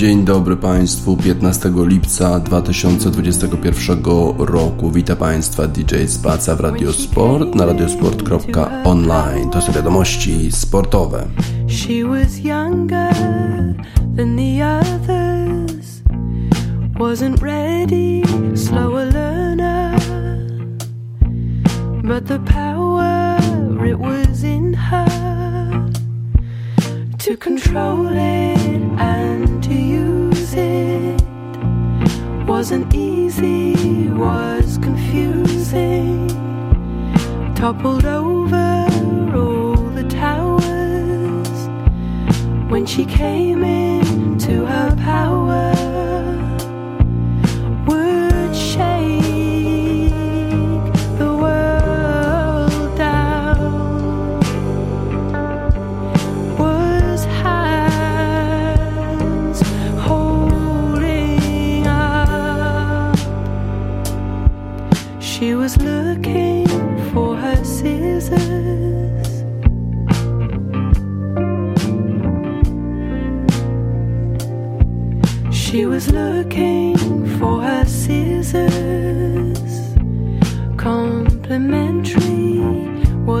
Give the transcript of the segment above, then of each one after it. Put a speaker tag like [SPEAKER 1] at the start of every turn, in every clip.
[SPEAKER 1] Dzień dobry Państwu, 15 lipca 2021 roku. Witam Państwa DJ Spaca w Radiosport na radiosport.online. To są wiadomości sportowe. She was younger than the others Wasn't ready, slower learner But the power, it was in her To control it and to use it wasn't easy, was confusing. Toppled over all the towers when she came into her power.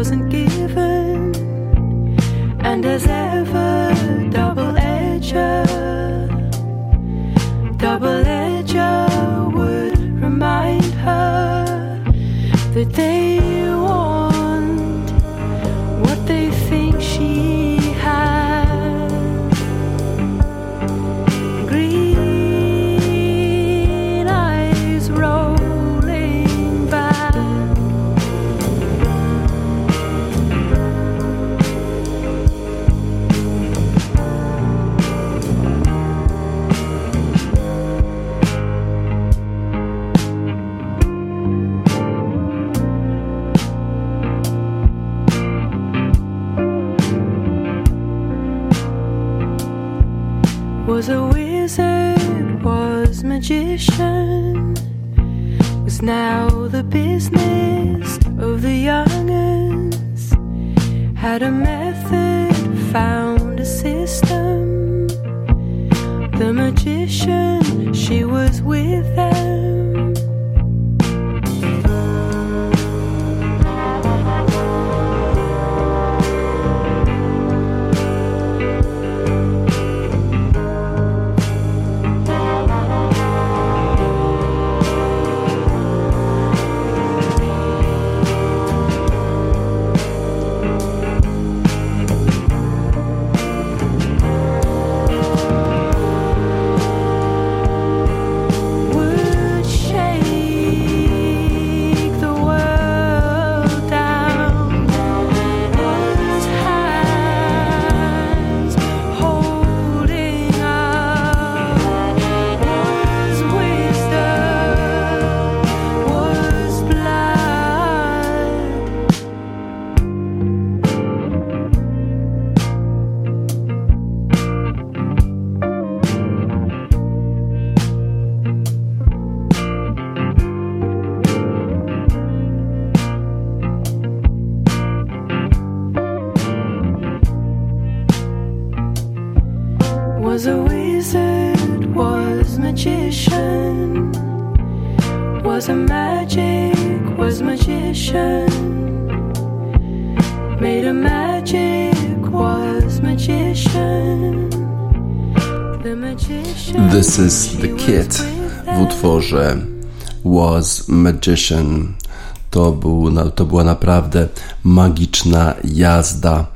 [SPEAKER 1] wasn't given. And as ever, double edger, double edger would remind her that they. This is the Kid w utworze Was Magician. To, był, to była naprawdę magiczna jazda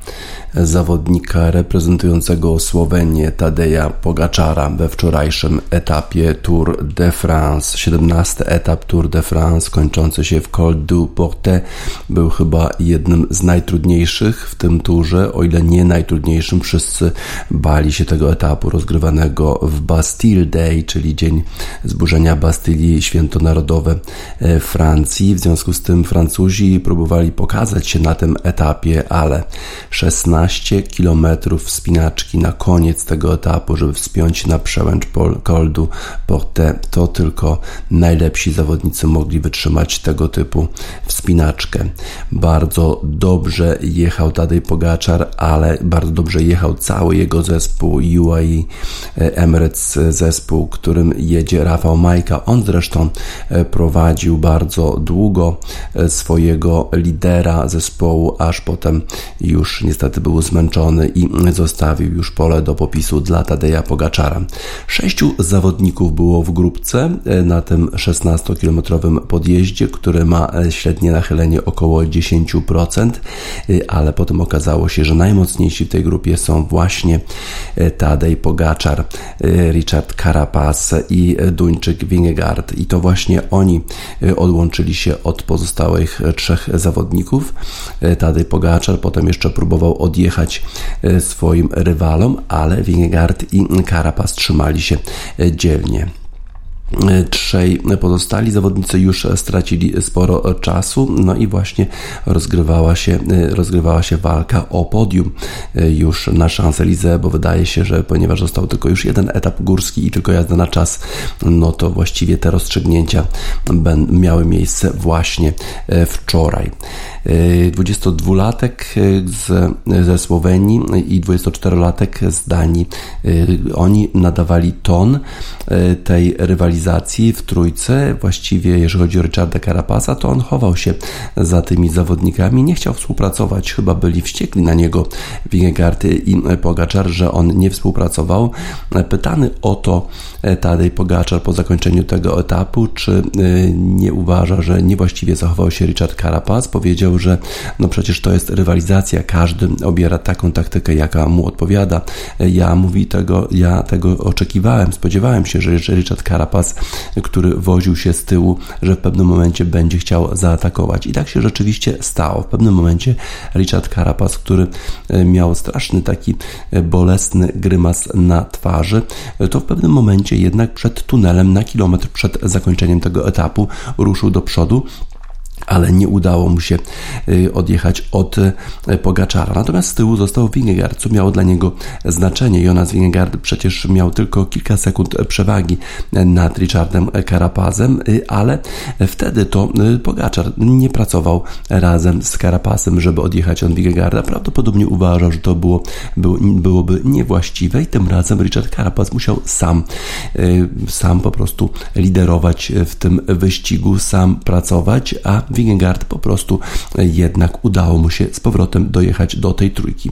[SPEAKER 1] zawodnika reprezentującego Słowenię Tadeja Pogaczara we wczorajszym etapie Tour de France. 17 etap Tour de France kończący się w Col du Portet był chyba jednym z najtrudniejszych w tym turze, o ile nie najtrudniejszym. Wszyscy bali się tego etapu rozgrywanego w Bastille Day, czyli dzień zburzenia Bastylii, święto narodowe e, Francji. W związku z tym Francuzi próbowali pokazać się na tym etapie, ale 16
[SPEAKER 2] 16 km wspinaczki na koniec tego etapu, żeby wspiąć na przełęcz Col du Porte. To tylko najlepsi zawodnicy mogli wytrzymać tego typu wspinaczkę. Bardzo dobrze jechał Tadej Pogaczar, ale bardzo dobrze jechał cały jego zespół UAE Emirates, zespół, którym jedzie Rafał Majka. On zresztą e, prowadził bardzo długo e, swojego lidera zespołu, aż potem już niestety był zmęczony i zostawił już pole do popisu dla Tadeja Pogaczara. Sześciu zawodników było w grupce e, na tym 16-kilometrowym podjeździe, który ma średnie nachylenie około 10%, ale potem okazało się, że najmocniejsi w tej grupie są właśnie Tadej Pogaczar, Richard Carapaz i Duńczyk Wingegaard i to właśnie oni odłączyli się od pozostałych trzech zawodników. Tadej Pogaczar potem jeszcze próbował odjechać swoim rywalom, ale Wingegaard i Carapaz trzymali się dzielnie. Trzej pozostali zawodnicy już stracili sporo czasu, no i właśnie rozgrywała się, rozgrywała się walka o podium już na Champs-Élysées, bo wydaje się, że ponieważ został tylko już jeden etap górski i tylko jazda na czas, no to właściwie te rozstrzygnięcia miały miejsce właśnie wczoraj. 22-latek z, ze Słowenii i 24-latek z Danii. Oni nadawali ton tej rywalizacji w trójce. Właściwie, jeżeli chodzi o Richarda Carapasa, to on chował się za tymi zawodnikami, nie chciał współpracować. Chyba byli wściekli na niego Wingegaard i Pogaczar, że on nie współpracował. Pytany o to Tadej Pogaczar po zakończeniu tego etapu, czy nie uważa, że niewłaściwie zachował się Richard Carapaz, powiedział, że no przecież to jest rywalizacja, każdy obiera taką taktykę, jaka mu odpowiada. Ja mówi tego, ja tego oczekiwałem, spodziewałem się, że Richard Carapaz, który woził się z tyłu, że w pewnym momencie będzie chciał zaatakować. I tak się rzeczywiście stało. W pewnym momencie Richard Carapaz, który e, miał straszny taki e, bolesny grymas na twarzy, e, to w pewnym momencie jednak przed tunelem, na kilometr przed zakończeniem tego etapu, ruszył do przodu ale nie udało mu się y, odjechać od y, Pogaczara. Natomiast z tyłu został Wingegaard, co miało dla niego znaczenie. Jonas Wingegaard przecież miał tylko kilka sekund przewagi nad Richardem Carapazem, y, ale wtedy to Pogaczar nie pracował razem z Carapazem, żeby odjechać od Wingegaarda. Prawdopodobnie uważał, że to było, było, byłoby niewłaściwe i tym razem Richard Carapaz musiał sam, sam po prostu liderować w tym wyścigu, sam pracować, a Wingegaard po prostu jednak udało mu się z powrotem dojechać do tej trójki.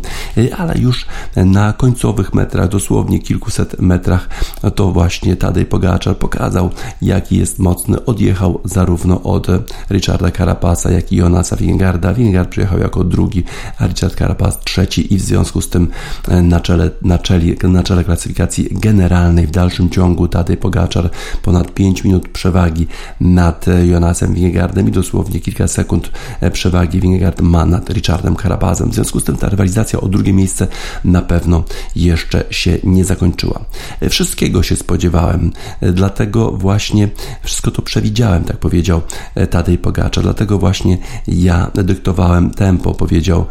[SPEAKER 2] Ale już na końcowych metrach, dosłownie kilkuset metrach, to właśnie Tadej Pogaczar pokazał, jaki jest mocny. Odjechał zarówno od Richarda Carapasa, jak i Jonasa Wingegaarda. Wingard przyjechał jako drugi, a Richard Carapaz trzeci i w związku z tym na czele, na na czele klasyfikacji generalnej w dalszym ciągu Tadej Pogaczar ponad 5 minut przewagi nad Jonasem Wingegaardem i dosłownie dosłownie kilka sekund e, przewagi Wingegaard ma nad Richardem Carapazem. W związku z tym ta rywalizacja o drugie miejsce na pewno jeszcze się nie zakończyła. E, wszystkiego się spodziewałem, e, dlatego właśnie wszystko to przewidziałem, tak powiedział Tadej Pogaczar, dlatego właśnie ja dyktowałem tempo, powiedział,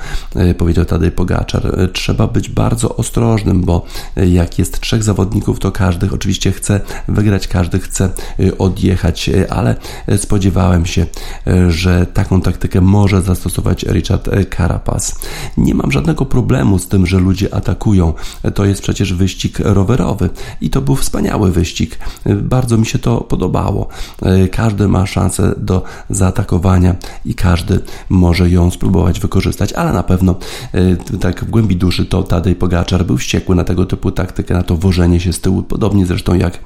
[SPEAKER 2] powiedział Tadej Pogaczar. Trzeba być bardzo ostrożnym, bo jak jest trzech zawodników, to każdy oczywiście chce wygrać, każdy chce odjechać, ale spodziewałem się, że taką taktykę może zastosować Richard Carapaz. Nie mam żadnego problemu z tym, że ludzie atakują. To jest przecież wyścig rowerowy i to był wspaniały wyścig. Bardzo mi się to podobało. Każdy ma szansę do zaatakowania i każdy może ją spróbować wykorzystać, ale na pewno e, tak w głębi duszy to Tadej Pogaczar był wściekły na tego typu taktykę, na to wożenie się z tyłu, podobnie zresztą jak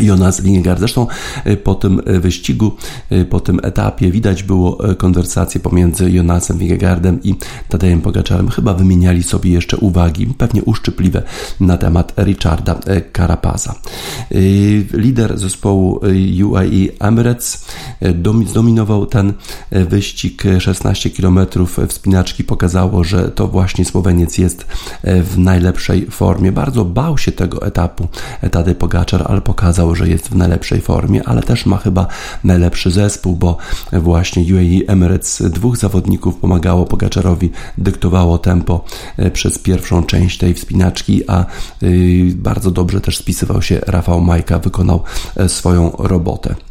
[SPEAKER 2] Jonas Vingegaard. Zresztą e, po tym e, wyścigu, e, po tym etapie widać było konwersację pomiędzy Jonasem Vingegaardem i Tadejem Pogaczarem. Chyba wymieniali sobie jeszcze uwagi, pewnie uszczypliwe na temat Richarda Carapaza. Lider zespołu UAE Emirates zdominował ten wyścig 16 km wspinaczki pokazało, że to właśnie Słoweniec jest w najlepszej formie. Bardzo bał się tego etapu Tadej Pogaczar, ale pokazał powiedział, że jest w najlepszej formie, ale też ma chyba najlepszy zespół, bo właśnie UAE Emirates dwóch zawodników pomagało Pogaczarowi, dyktowało tempo e, przez pierwszą część tej wspinaczki, a y, bardzo dobrze też spisywał się Rafał Majka, wykonał e, swoją robotę.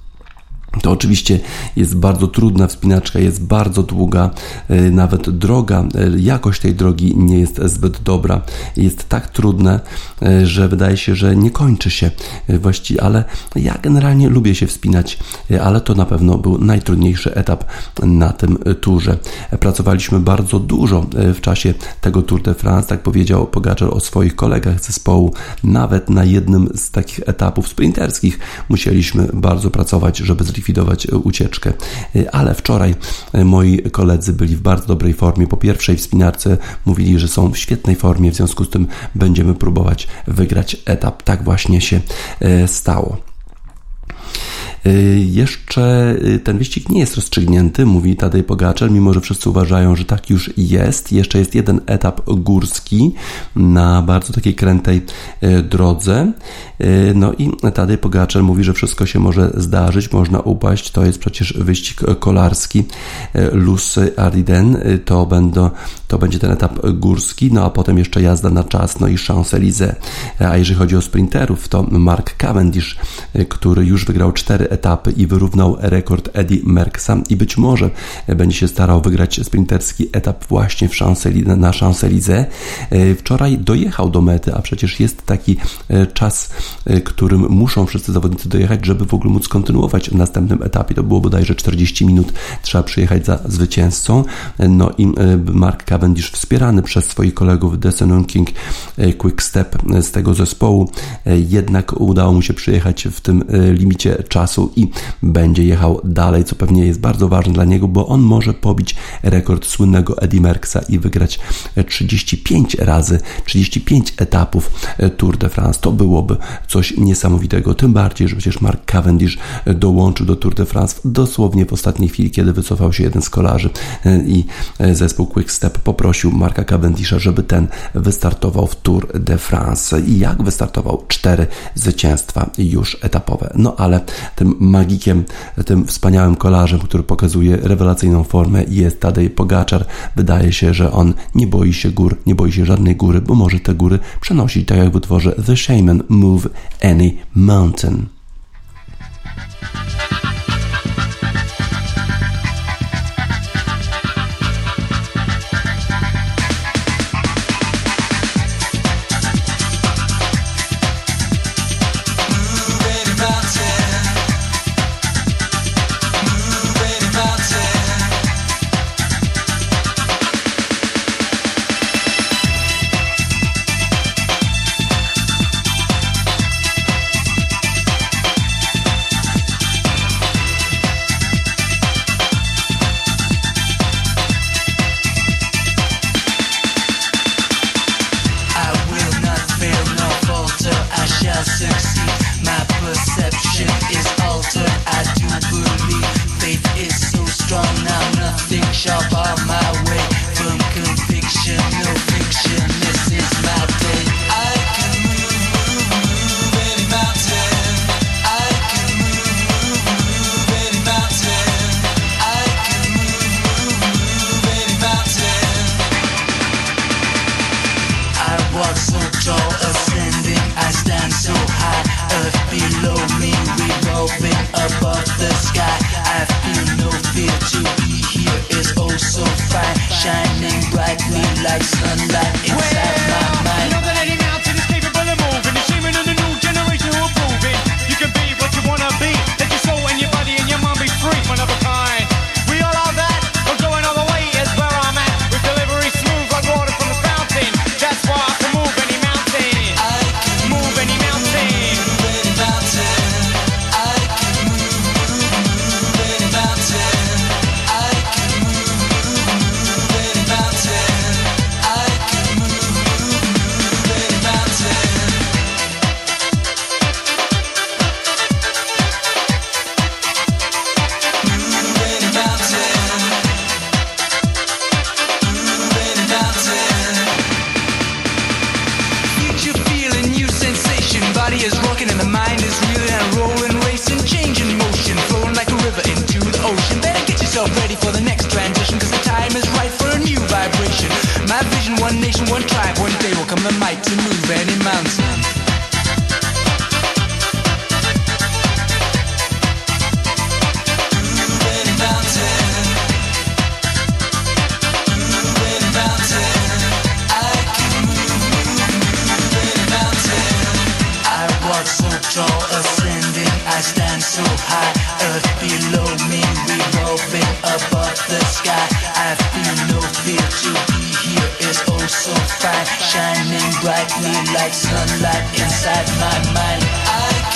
[SPEAKER 2] To oczywiście jest bardzo trudna wspinaczka, jest bardzo długa, e, nawet droga, e, jakość tej drogi nie jest zbyt dobra. Jest tak trudne, e, że wydaje się, że nie kończy się właściwie, ale ja generalnie lubię się wspinać, ale to na pewno był najtrudniejszy etap na tym turze. Pracowaliśmy bardzo dużo w czasie tego Tour de France, tak powiedział Pogaczar o swoich kolegach zespołu. Nawet na jednym z takich etapów sprinterskich musieliśmy bardzo pracować, żeby zlikwidować zlikwidować e, ucieczkę. E, ale wczoraj e, moi koledzy byli w bardzo dobrej formie. Po pierwszej wspinarce mówili, że są w świetnej formie, w związku z tym będziemy próbować wygrać etap. Tak właśnie się stało. Y, jeszcze y, ten wyścig nie jest rozstrzygnięty, mówi Tadej Pogaczer, mimo że wszyscy uważają, że tak już jest. Jeszcze jest jeden etap górski na bardzo takiej krętej y, drodze. No i Tadej Pogaczer mówi, że wszystko się może zdarzyć, można upaść. To jest przecież wyścig kolarski. Lus Ariden to, będą, to będzie ten etap górski, no a potem jeszcze jazda na czas, no i Champs-Élysées. A jeżeli chodzi o sprinterów, to Mark Cavendish, który już wygrał cztery etapy i wyrównał rekord Eddie Merckxa i być może będzie się starał wygrać sprinterski etap właśnie w Champs na Champs-Élysées. E, wczoraj dojechał do mety, a przecież jest taki e, czas, e, którym muszą wszyscy zawodnicy dojechać, żeby w ogóle móc kontynuować w następnym etapie. To było bodajże 40 minut trzeba przyjechać za zwycięzcą. No i Mark Cavendish wspierany przez swoich kolegów Desenon King Quick Step z tego zespołu jednak udało mu się przyjechać w tym limicie czasu czasu i będzie jechał dalej, co pewnie jest bardzo ważne dla niego, bo on może pobić rekord słynnego Eddie Merckxa i wygrać 35 razy, 35 etapów Tour de France. To byłoby coś niesamowitego, tym bardziej, że przecież Mark Cavendish dołączył do Tour de France dosłownie w ostatniej chwili, kiedy wycofał się jeden z kolarzy i zespół Quick Step poprosił Marka Cavendisha, żeby ten wystartował w Tour de France. I jak wystartował? Cztery zwycięstwa już etapowe. No ale tym magikiem, tym wspaniałym kolarzem, który pokazuje rewelacyjną formę jest Tadej Pogaczar. Wydaje się, że on nie boi się gór, nie boi się żadnej góry, bo może te góry przenosić, tak jak w utworze The Shaman Move Any Mountain.
[SPEAKER 3] So high, earth below me, revolving above the sky. I feel no fear to be here is oh so fine, shining brightly like sunlight inside my mind. I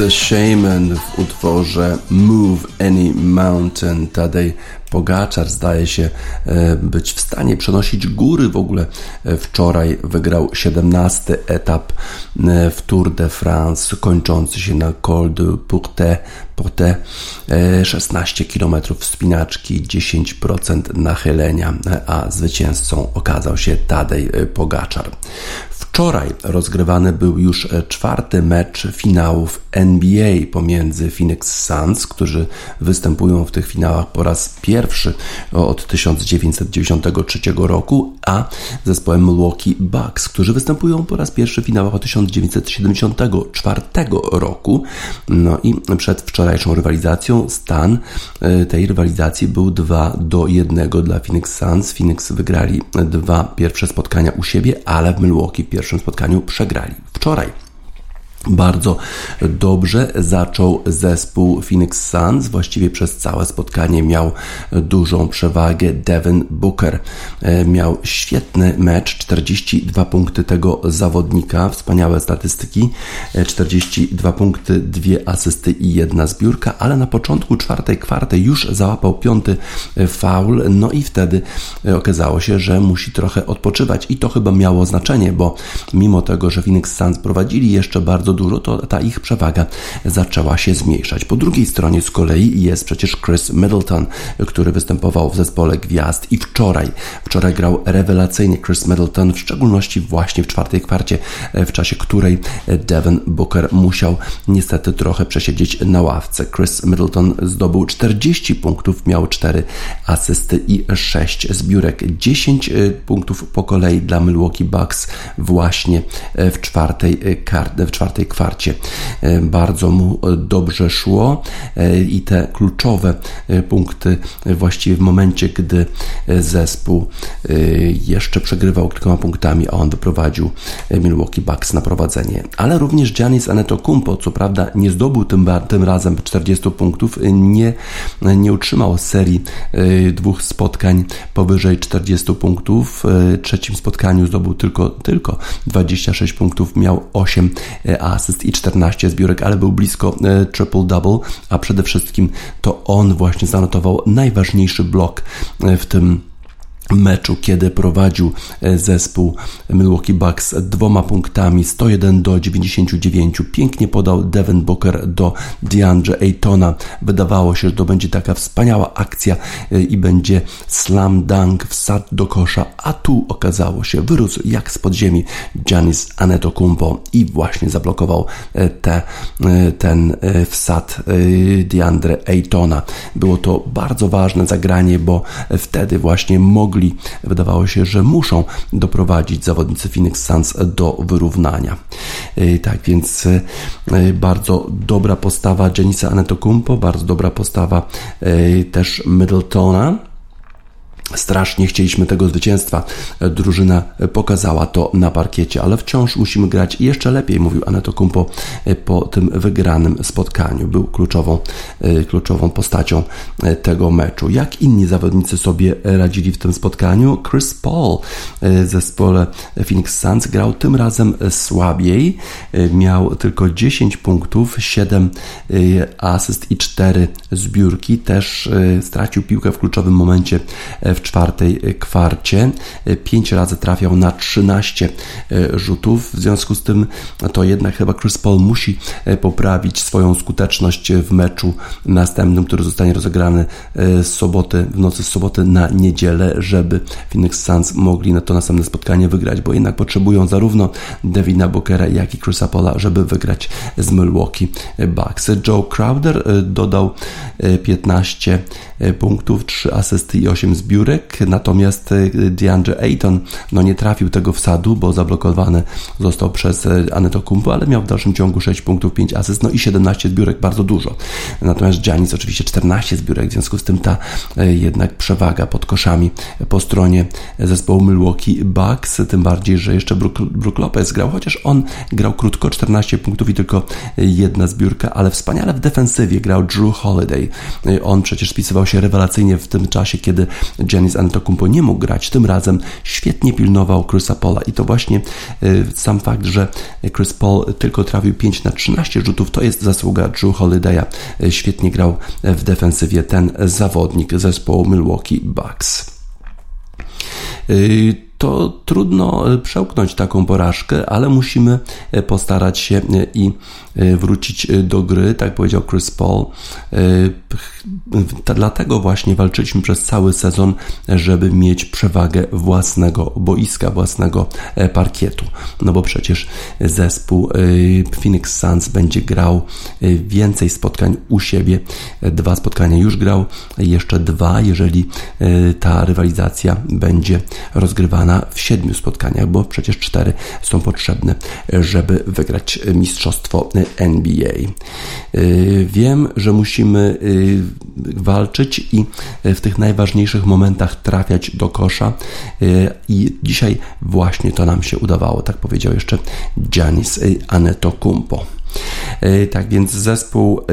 [SPEAKER 2] The Shaman w utworze Move Any Mountain Tadej Pogaczar zdaje się e, być w stanie przenosić góry w ogóle. E, wczoraj wygrał 17 etap e, w Tour de France, kończący się na Col de Pourte, Pourte 16 km wspinaczki, 10% nachylenia, a zwycięzcą okazał się Tadej Pogaczar. Wczoraj rozgrywany był już czwarty mecz finałów NBA pomiędzy Phoenix Suns, którzy występują w tych finałach po raz pierwszy od 1993 roku, a zespołem Milwaukee Bucks, którzy występują po raz pierwszy w finałach od 1974 roku. No i przed wczorajszą rywalizacją stan e, tej rywalizacji był 2 do 1 dla Phoenix Suns. Phoenix wygrali dwa pierwsze spotkania u siebie, ale w Milwaukee pierwsze pierwszym spotkaniu przegrali. Wczoraj bardzo dobrze zaczął zespół Phoenix Suns. Właściwie przez całe spotkanie miał dużą przewagę. Devin Booker. E, miał świetny mecz, 42 punkty tego zawodnika, wspaniałe statystyki, 42 e, punkty, dwie asysty i jedna zbiórka, ale na początku czwartej kwarty już załapał piąty e, faul, no i wtedy okazało się, że musi trochę odpoczywać. I to chyba miało znaczenie, bo mimo tego, że Phoenix Suns prowadzili jeszcze bardzo bardzo dużo, to ta ich przewaga zaczęła się zmniejszać. Po drugiej stronie z kolei jest przecież Chris Middleton, który występował w zespole Gwiazd i wczoraj, wczoraj grał rewelacyjnie Chris Middleton, w szczególności właśnie w czwartej kwarcie, w czasie której Devin Booker musiał niestety trochę przesiedzieć na ławce. Chris Middleton zdobył 40 punktów, miał 4 asysty i 6 zbiórek. 10 e, punktów po kolei dla Milwaukee Bucks właśnie w czwartej, w czwartej czwartej kwarcie. E, bardzo mu e, dobrze szło e, i te kluczowe punkty właściwie w momencie, gdy zespół jeszcze przegrywał kilkoma punktami, a on wyprowadził Milwaukee Bucks na prowadzenie. Ale również Giannis Antetokounmpo, co prawda nie zdobył tym, tym razem 40 punktów, nie, nie utrzymał serii dwóch spotkań powyżej 40 punktów. W trzecim spotkaniu zdobył tylko, tylko 26 punktów, miał 8 asyst i 14 zbiórek, ale był blisko e, triple-double, a przede wszystkim to on właśnie zanotował najważniejszy blok e, w tym meczu, kiedy prowadził e, zespół Milwaukee Bucks dwoma punktami 101 do 99. Pięknie podał Devin Booker do DeAndre Aytona. Wydawało się, że to będzie taka wspaniała akcja e, i będzie slam dunk, wsad do kosza, a tu okazało się, wyrósł jak z podziemi Giannis Antetokounmpo i właśnie zablokował e, te, ten wsad DeAndre Aytona. Było to bardzo ważne zagranie, bo wtedy właśnie mogli mogli, wydawało się, że muszą doprowadzić zawodnicy Phoenix Suns do wyrównania. E, tak więc e, bardzo dobra postawa Janisa Anetokumpo, bardzo dobra postawa e, też Middletona Strasznie chcieliśmy tego zwycięstwa. Drużyna pokazała to na parkiecie, ale wciąż musimy grać jeszcze lepiej, mówił Aneto Kumpo po tym wygranym spotkaniu. Był kluczową, kluczową postacią tego meczu. Jak inni zawodnicy sobie radzili w tym spotkaniu? Chris Paul w zespole Phoenix Suns grał tym razem słabiej. Miał tylko 10 punktów, 7 asyst i 4 zbiórki. Też stracił piłkę w kluczowym momencie w w czwartej kwarcie. 5 razy trafiał na 13 rzutów. W związku z tym to jednak chyba Chris Paul musi poprawić swoją skuteczność w meczu następnym, który zostanie rozegrany z soboty, w nocy z soboty na niedzielę, żeby Phoenix Suns mogli na to następne spotkanie wygrać, bo jednak potrzebują zarówno Devina Bookera, jak i Chrisa Paula, żeby wygrać z Milwaukee Bucks. Joe Crowder e, dodał 15 e, e, punktów, 3 asysty i 8 zbiórek, natomiast DeAndre Ayton no nie trafił tego wsadu, bo zablokowany został przez Aneto Kumpo, ale miał w dalszym ciągu 6 punktów, 5 asyst, no i 17 zbiórek, bardzo dużo. Natomiast Giannis oczywiście 14 zbiórek, w związku z tym ta jednak przewaga pod koszami po stronie zespołu Milwaukee Bucks, tym bardziej, że jeszcze Brook, Brook Lopez grał, chociaż on grał krótko, 14 punktów i tylko jedna zbiórka, ale wspaniale w defensywie grał Drew Holiday. On przecież spisywał się rewelacyjnie w tym czasie, kiedy Janis Antetokounmpo nie mógł grać. Tym razem świetnie pilnował Chrisa Paula i to właśnie y, sam fakt, że Chris Paul tylko trafił 5 na 13 rzutów, to jest zasługa Drew Holiday'a. Y, świetnie grał w defensywie ten zawodnik zespołu Milwaukee Bucks. Y, to trudno e, przełknąć taką porażkę, ale musimy e, postarać się e, i wrócić do gry, tak powiedział Chris Paul. Dlatego właśnie walczyliśmy przez cały sezon, żeby mieć przewagę własnego boiska, własnego parkietu. No bo przecież zespół Phoenix Suns będzie grał więcej spotkań u siebie. Dwa spotkania już grał, jeszcze dwa, jeżeli ta rywalizacja będzie rozgrywana w siedmiu spotkaniach, bo przecież cztery są potrzebne, żeby wygrać mistrzostwo NBA. Y, wiem, że musimy y, walczyć i w tych najważniejszych momentach trafiać do kosza y, i dzisiaj właśnie to nam się udawało, tak powiedział jeszcze Giannis Antetokounmpo. E, tak więc zespół e,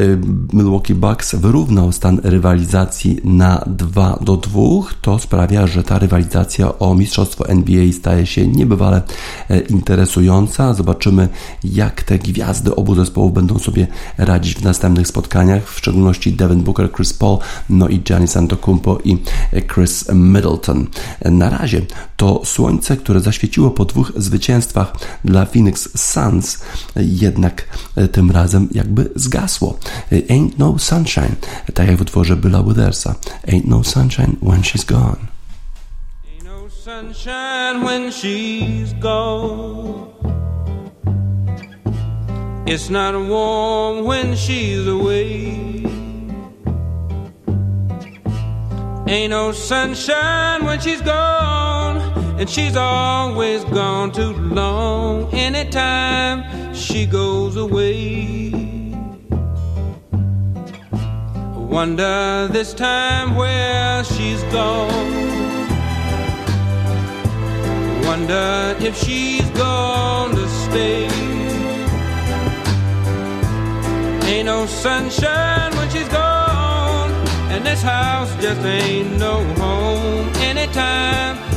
[SPEAKER 2] Milwaukee Bucks wyrównał stan rywalizacji na 2 do 2. To sprawia, że ta rywalizacja o mistrzostwo NBA staje się niebywale e, interesująca. Zobaczymy, jak te gwiazdy obu zespołów będą sobie radzić w następnych spotkaniach, w szczególności Devin Booker, Chris Paul, no i Giannis Antetokounmpo i Chris Middleton. Na razie to słońce, które zaświeciło po dwóch zwycięstwach dla Phoenix Suns, jednak tym razem jakby zgasło. Ain't no sunshine, tak jak w utworze Billa Withersa. Ain't no sunshine when she's gone. Ain't no sunshine when she's gone. It's not warm when she's away. Ain't no sunshine when she's gone, and she's always gone too long. Anytime she goes away, I wonder this time where she's gone. I Wonder if she's gone to stay. Ain't no sunshine when she's gone. And this house just ain't no home anytime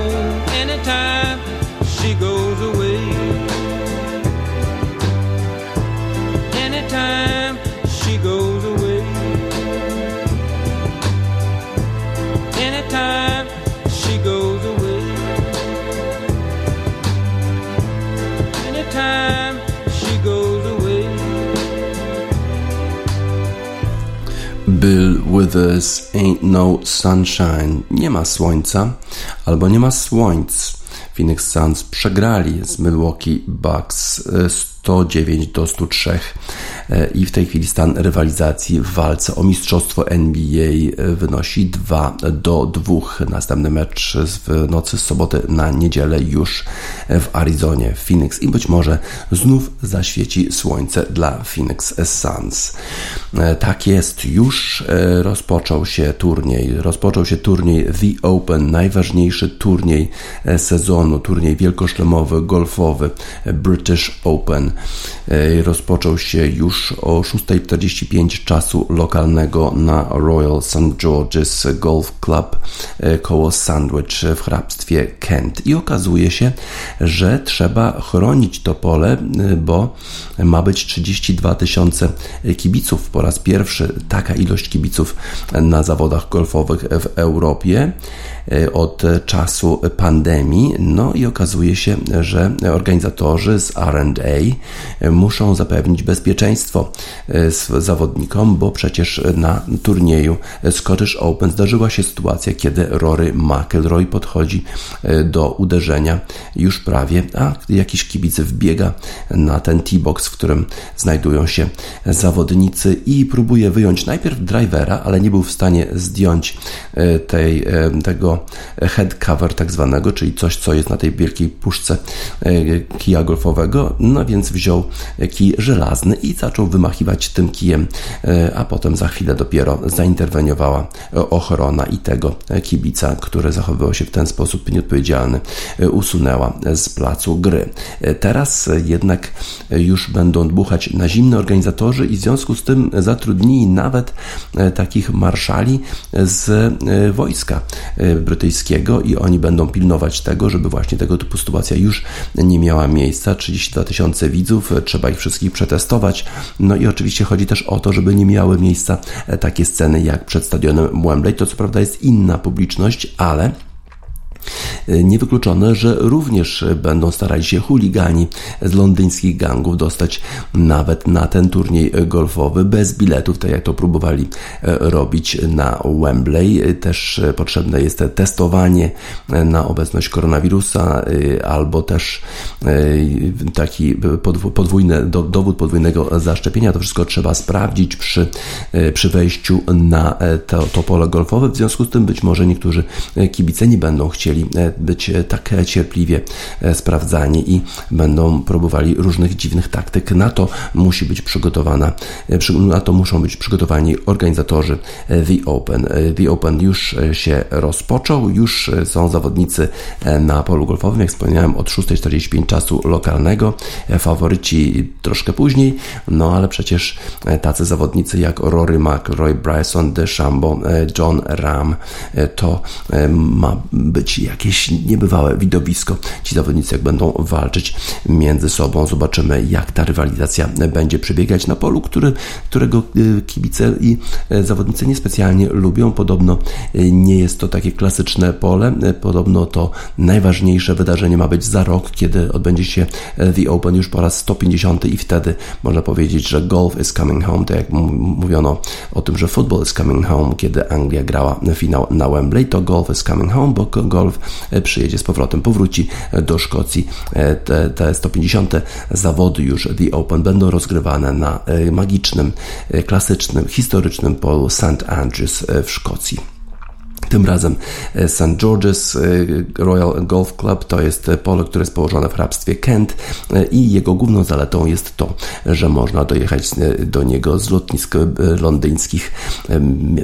[SPEAKER 2] Withers Ain't No Sunshine. Nie ma słońca albo nie ma słońc. Phoenix Suns przegrali z Milwaukee Bucks 109 do 103 i w tej chwili stan rywalizacji w walce o mistrzostwo NBA wynosi 2 do 2. Następny mecz w nocy z soboty na niedzielę już w Arizonie, w Phoenix i być może znów zaświeci słońce dla Phoenix Suns. Tak jest, już rozpoczął się turniej, rozpoczął się turniej The Open, najważniejszy turniej sezonu, turniej wielkoszlemowy, golfowy British Open. Rozpoczął się już o 6.45 czasu lokalnego na Royal St. George's Golf Club koło Sandwich w hrabstwie Kent. I okazuje się, że trzeba chronić to pole, bo ma być 32 tysiące kibiców. Po raz pierwszy taka ilość kibiców na zawodach golfowych w Europie. E, od czasu pandemii. No i okazuje się, że organizatorzy z RA muszą zapewnić bezpieczeństwo e, zawodnikom, bo przecież na turnieju Scottish Open zdarzyła się sytuacja, kiedy Rory McIlroy podchodzi e, do uderzenia już prawie, a jakiś kibic wbiega na ten T-box, w którym znajdują się zawodnicy i próbuje wyjąć najpierw drivera, ale nie był w stanie zdjąć tej, tego head cover tak zwanego, czyli coś, co jest na tej wielkiej puszce e, kija golfowego, no więc wziął kij żelazny i zaczął wymachiwać tym kijem, e, a potem za chwilę dopiero zainterweniowała ochrona i tego kibica, który zachowywał się w ten sposób nieodpowiedzialny, e, usunęła z placu gry. Teraz jednak już będą dmuchać na zimne organizatorzy i w związku z tym zatrudnili nawet takich marszali z wojska brytyjskiego i oni będą pilnować tego, żeby właśnie tego typu sytuacja już nie miała miejsca. 32 tysiące widzów, trzeba ich wszystkich przetestować. No i oczywiście chodzi też o to, żeby nie miały miejsca takie sceny jak przed stadionem Wembley. To co prawda jest inna publiczność, ale E, niewykluczone, że również będą starali się chuligani z londyńskich gangów dostać nawet na ten turniej golfowy bez biletów, tak jak to próbowali e, robić na Wembley. E, też potrzebne jest testowanie na obecność koronawirusa albo też taki podwójny, dowód podwójnego zaszczepienia. To wszystko trzeba sprawdzić przy, przy wejściu na to, to pole golfowe. W związku z tym być może niektórzy kibice nie będą chcieli być tak cierpliwie e, sprawdzani i będą próbowali różnych dziwnych taktyk. Na to musi być przygotowana, e, na to muszą być przygotowani organizatorzy e, The Open. The Open już się rozpoczął, już są zawodnicy na polu golfowym, jak wspomniałem, od 6.45 czasu lokalnego. Faworyci troszkę później, no ale przecież tacy zawodnicy jak Rory McIlroy, Bryson DeChambeau, John Ram, to ma być jakieś niebywałe widowisko. Ci zawodnicy jak będą walczyć między sobą, zobaczymy jak ta rywalizacja będzie przebiegać na polu, który, którego y, kibice i y, zawodnicy niespecjalnie lubią. Podobno y, nie jest to takie klasyczne pole, podobno to najważniejsze wydarzenie ma być za rok, kiedy odbędzie się The Open już po raz 150 i wtedy można powiedzieć, że golf is coming home, tak jak mówiono o tym, że football is coming home, kiedy Anglia grała finał na Wembley, to golf is coming home, bo golf przyjedzie z powrotem, powróci do Szkocji. E, te, te 150 zawody już The Open będą rozgrywane na e, magicznym, e, klasycznym, historycznym polu St. Andrews w Szkocji. Tym razem e, St. George's e, Royal Golf Club to jest pole, które jest położone w hrabstwie Kent e, i jego główną zaletą jest to, że można dojechać do niego z lotnisk londyńskich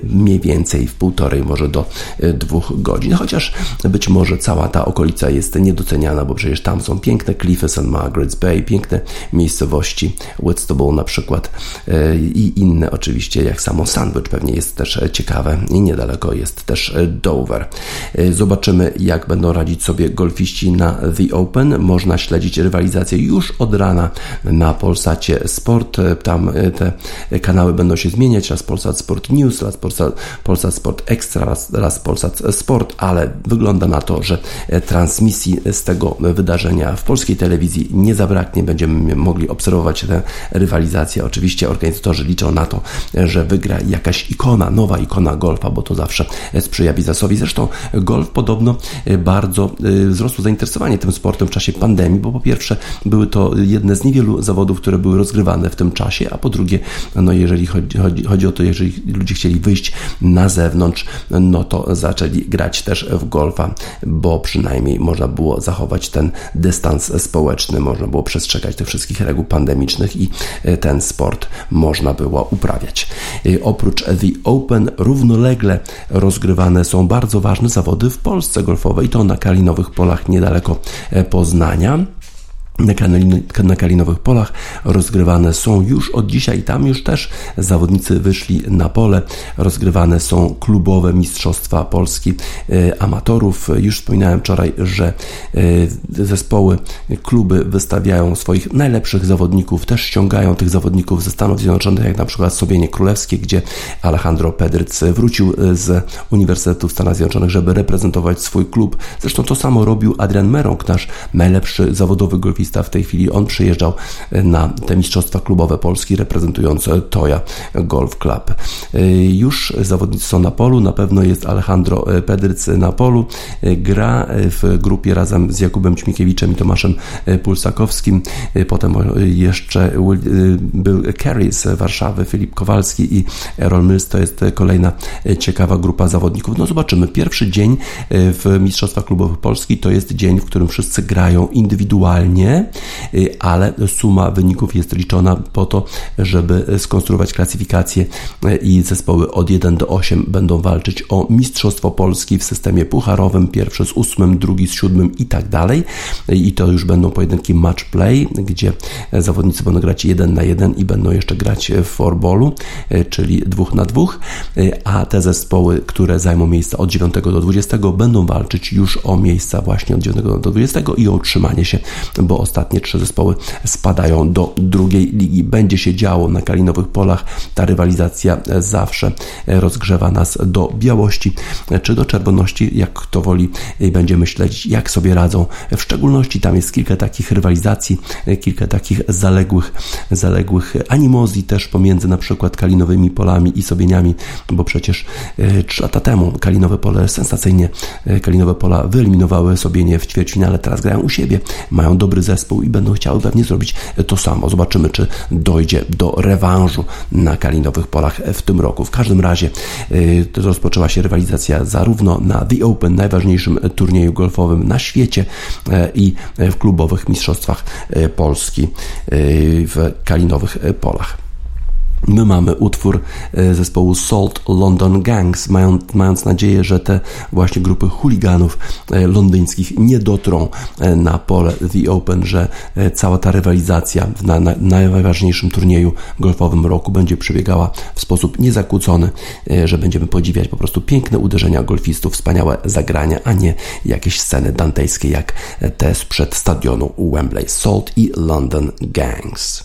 [SPEAKER 2] mniej więcej w półtorej, może do dwóch godzin. Chociaż być może cała ta okolica jest niedoceniana, bo przecież tam są piękne klify St. Margaret's Bay, piękne miejscowości Whitstable na przykład i inne oczywiście, jak samo Sandwich pewnie jest też ciekawe i niedaleko jest też Dover. E, zobaczymy, jak będą radzić sobie golfiści na The Open. Można śledzić rywalizację już od rana na Polsacie Sport. E, tam e, te kanały będą się zmieniać. Raz Polsat Sport News, raz Polsat, Polsat Sport Extra, raz, raz Polsat Sport, ale wygląda na to, że transmisji z tego wydarzenia w polskiej telewizji nie zabraknie. Będziemy mogli obserwować tę rywalizację. Oczywiście organizatorzy liczą na to, że wygra jakaś ikona, nowa ikona golfa, bo to zawsze sprzyja sprzyja biznesowi. Zresztą golf podobno bardzo wzrosło zainteresowanie tym sportem w czasie pandemii, bo po pierwsze były to jedne z niewielu zawodów, które były rozgrywane w tym czasie, a po drugie, no jeżeli chodzi, chodzi, chodzi o to, jeżeli ludzie chcieli wyjść na zewnątrz, no to zaczęli grać też w golfa, bo przynajmniej można było zachować ten dystans społeczny, można było przestrzegać tych wszystkich reguł pandemicznych i e, ten sport można było uprawiać. E, oprócz The Open równolegle są bardzo ważne zawody w Polsce golfowej. To na Kalinowych Polach niedaleko e, Poznania na kalinowych polach rozgrywane są już od dzisiaj. Tam już też zawodnicy wyszli na pole. Rozgrywane są klubowe Mistrzostwa Polski e, Amatorów. Już wspominałem wczoraj, że e, zespoły, kluby wystawiają swoich najlepszych zawodników, też ściągają tych zawodników ze Stanów Zjednoczonych, jak na przykład Sobienie Królewskie, gdzie Alejandro Pedryc wrócił e, z Uniwersytetu w Stanach Zjednoczonych, żeby reprezentować swój klub. Zresztą to samo robił Adrian Merong, nasz najlepszy zawodowy golfista w tej chwili. On przyjeżdżał e, na te mistrzostwa klubowe Polski, reprezentując Toya Golf Club. E, już zawodnicy są na polu, na pewno jest Alejandro e, Pedryc na polu. Gra w grupie razem z Jakubem Ćmikiewiczem i Tomaszem Pulsakowskim. Potem jeszcze był Kerry z Warszawy, Filip Kowalski i Errol Mills. To jest kolejna ciekawa grupa zawodników. No zobaczymy. Pierwszy dzień w Mistrzostwach Klubowych Polski to jest dzień, w którym wszyscy grają indywidualnie Y, ale suma wyników jest liczona po to, żeby skonstruować klasyfikację y, i zespoły od 1 do 8 będą walczyć o Mistrzostwo Polski w systemie pucharowym, pierwszy z ósmym, drugi z siódmym i tak dalej. Y, I to już będą pojedynki match play, gdzie zawodnicy będą grać 1 na 1 i będą jeszcze grać w forballu, czyli 2 na 2, a te zespoły, które zajmą miejsca od 9 do 20 będą walczyć już o miejsca właśnie od 9 do 20 i o utrzymanie się, bo ostatnie trzy zespoły spadają do drugiej ligi. Będzie się działo na Kalinowych Polach. Ta rywalizacja zawsze rozgrzewa nas do białości czy do czerwoności, jak kto woli. Będziemy śledzić, jak sobie radzą. W szczególności tam jest kilka takich rywalizacji, kilka takich zaległych, zaległych animozji też pomiędzy na przykład Kalinowymi Polami i Sobieniami, bo przecież e, trzy lata temu Kalinowe Pole sensacyjnie e, Kalinowe Pola wyeliminowały Sobienie w ćwierćfinale, teraz grają u siebie, mają dobry zespół i będą chciały pewnie zrobić to samo. Zobaczymy, czy dojdzie do rewanżu na Kalinowych Polach w tym roku. W każdym razie y, rozpoczęła się rywalizacja zarówno na The Open, najważniejszym turnieju golfowym na świecie y, i w klubowych mistrzostwach y, Polski w Kalinowych Polach. My mamy utwór e, zespołu Salt London Gangs, mając, mając nadzieję, że te właśnie grupy chuliganów e, londyńskich nie dotrą e, na pole The Open, że cała ta rywalizacja na, na najważniejszym turnieju golfowym roku będzie przebiegała w sposób niezakłócony, że będziemy podziwiać po prostu piękne uderzenia golfistów, wspaniałe zagrania, a nie jakieś sceny dantejskie jak te sprzed stadionu Wembley. Salt i London Gangs.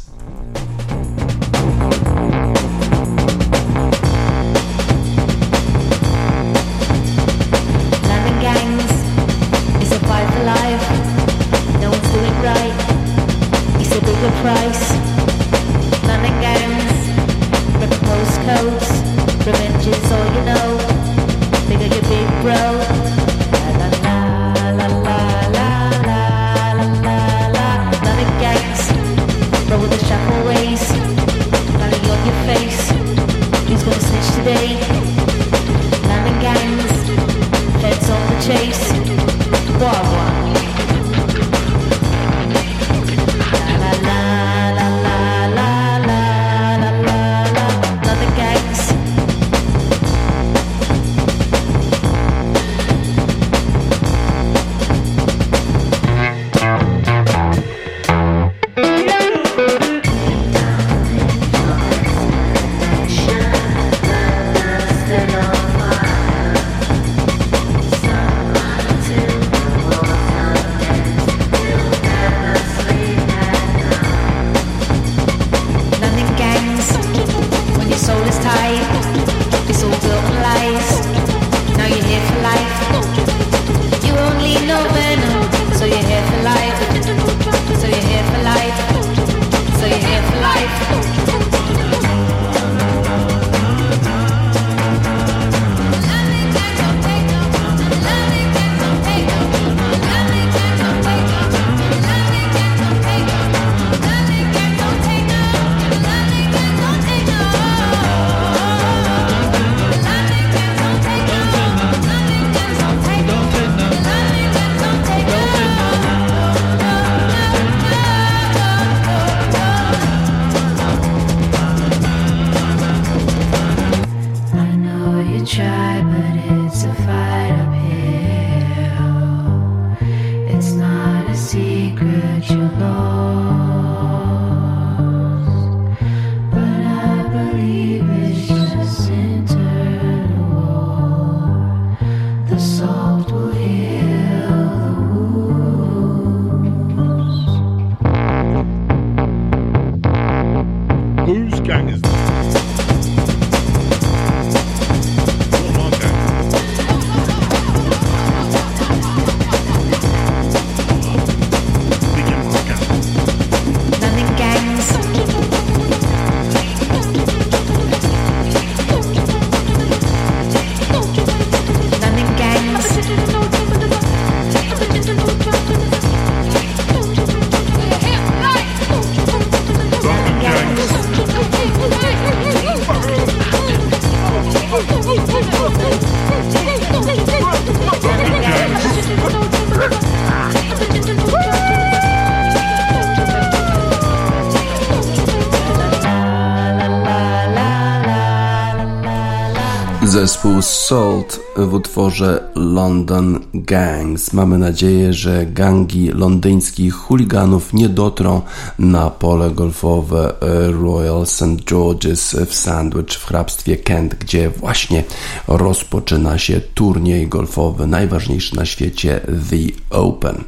[SPEAKER 2] Zespół Salt w utworze London Gangs. Mamy nadzieję, że gangi londyńskich chuliganów nie dotrą na pole golfowe Royal St. George's w Sandwich w hrabstwie Kent, gdzie właśnie rozpoczyna się turniej golfowy najważniejszy na świecie The Open.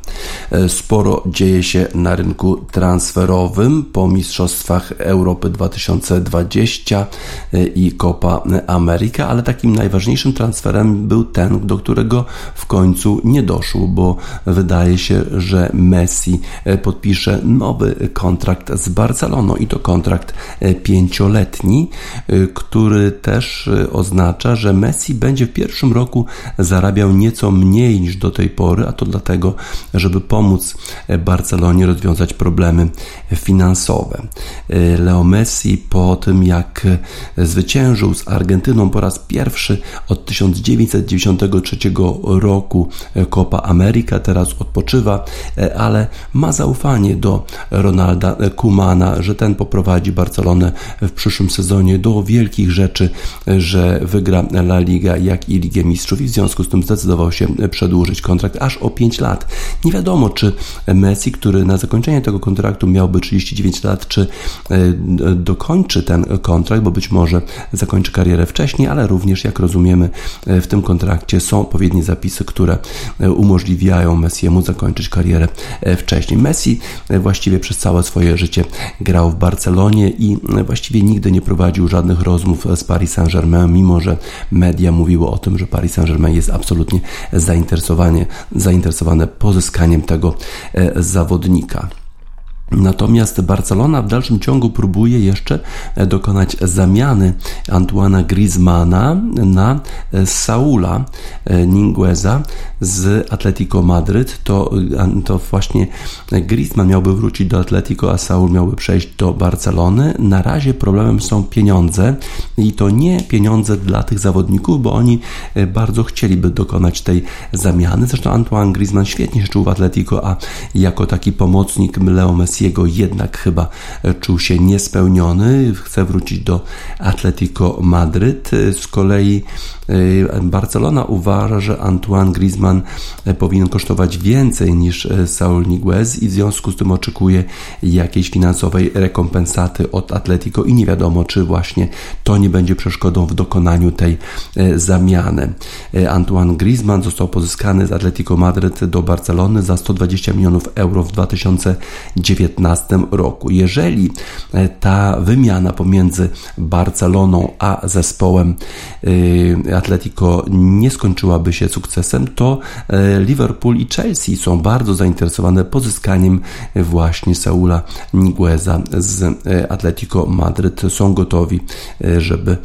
[SPEAKER 2] Sporo dzieje się na rynku transferowym po Mistrzostwach Europy 2020 i Copa America, ale takim najważniejszym transferem był ten, do którego w końcu nie doszło, bo wydaje się, że Messi e, podpisze nowy kontrakt z Barceloną i to kontrakt e, pięcioletni, e, który też oznacza, że Messi będzie w pierwszym roku zarabiał nieco mniej niż do tej pory, a to dlatego, żeby pomóc Barcelonie rozwiązać problemy finansowe. Leo Messi po tym jak zwyciężył z Argentyną po raz pierwszy od 1993 roku Copa America, teraz odpoczywa, ale ma zaufanie do Ronalda Kumana, że ten poprowadzi Barcelonę w przyszłym sezonie do wielkich rzeczy, że wygra La Liga, jak i Ligę Mistrzów i w związku z tym zdecydował się przedłużyć kontrakt aż o 5 lat. Nie wiadomo, czy Messi, który na zakończenie tego kontraktu miałby 39 lat, czy e, dokończy ten kontrakt, bo być może zakończy karierę wcześniej, ale również, jak rozumiemy, e, w tym kontrakcie są odpowiednie zapisy, które e, umożliwiają Messiemu zakończyć karierę e, wcześniej. Messi właściwie przez całe swoje życie grał w Barcelonie i właściwie nigdy nie prowadził żadnych rozmów z Paris Saint-Germain, mimo że media mówiło o tym, że Paris Saint-Germain jest absolutnie zainteresowane, zainteresowane pozyskaniem tego zawodnika. Natomiast Barcelona w dalszym ciągu próbuje jeszcze e, dokonać zamiany Antoana Griezmana na e, Saula e, Ningueza z Atletico Madryt. To, to właśnie Griezmann miałby wrócić do Atletico, a Saul miałby przejść do Barcelony. Na razie problemem są pieniądze i to nie pieniądze dla tych zawodników, bo oni bardzo chcieliby dokonać tej zamiany. Zresztą Antoine Griezmann świetnie się czuł w Atletico, a jako taki pomocnik Leo Messi jego jednak chyba czuł się niespełniony. Chce wrócić do Atletico Madryt. Z kolei Barcelona uważa, że Antoine Griezmann powinien kosztować więcej niż y, Saul Niguez i w związku z tym oczekuje jakiejś finansowej rekompensaty od Atletico i nie wiadomo, czy właśnie to nie będzie przeszkodą w dokonaniu tej y, zamiany. Antoine Griezmann został pozyskany z Atletico Madryt do Barcelony za 120 milionów euro w 2019 2015 roku. Jeżeli ta wymiana pomiędzy Barceloną a zespołem Atletico nie skończyłaby się sukcesem, to e, Liverpool i Chelsea są bardzo zainteresowane pozyskaniem właśnie Saula Nigueza z Atletico Madryt. Są gotowi, żeby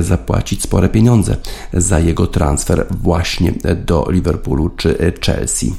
[SPEAKER 2] zapłacić spore pieniądze za jego transfer właśnie do Liverpoolu czy Chelsea.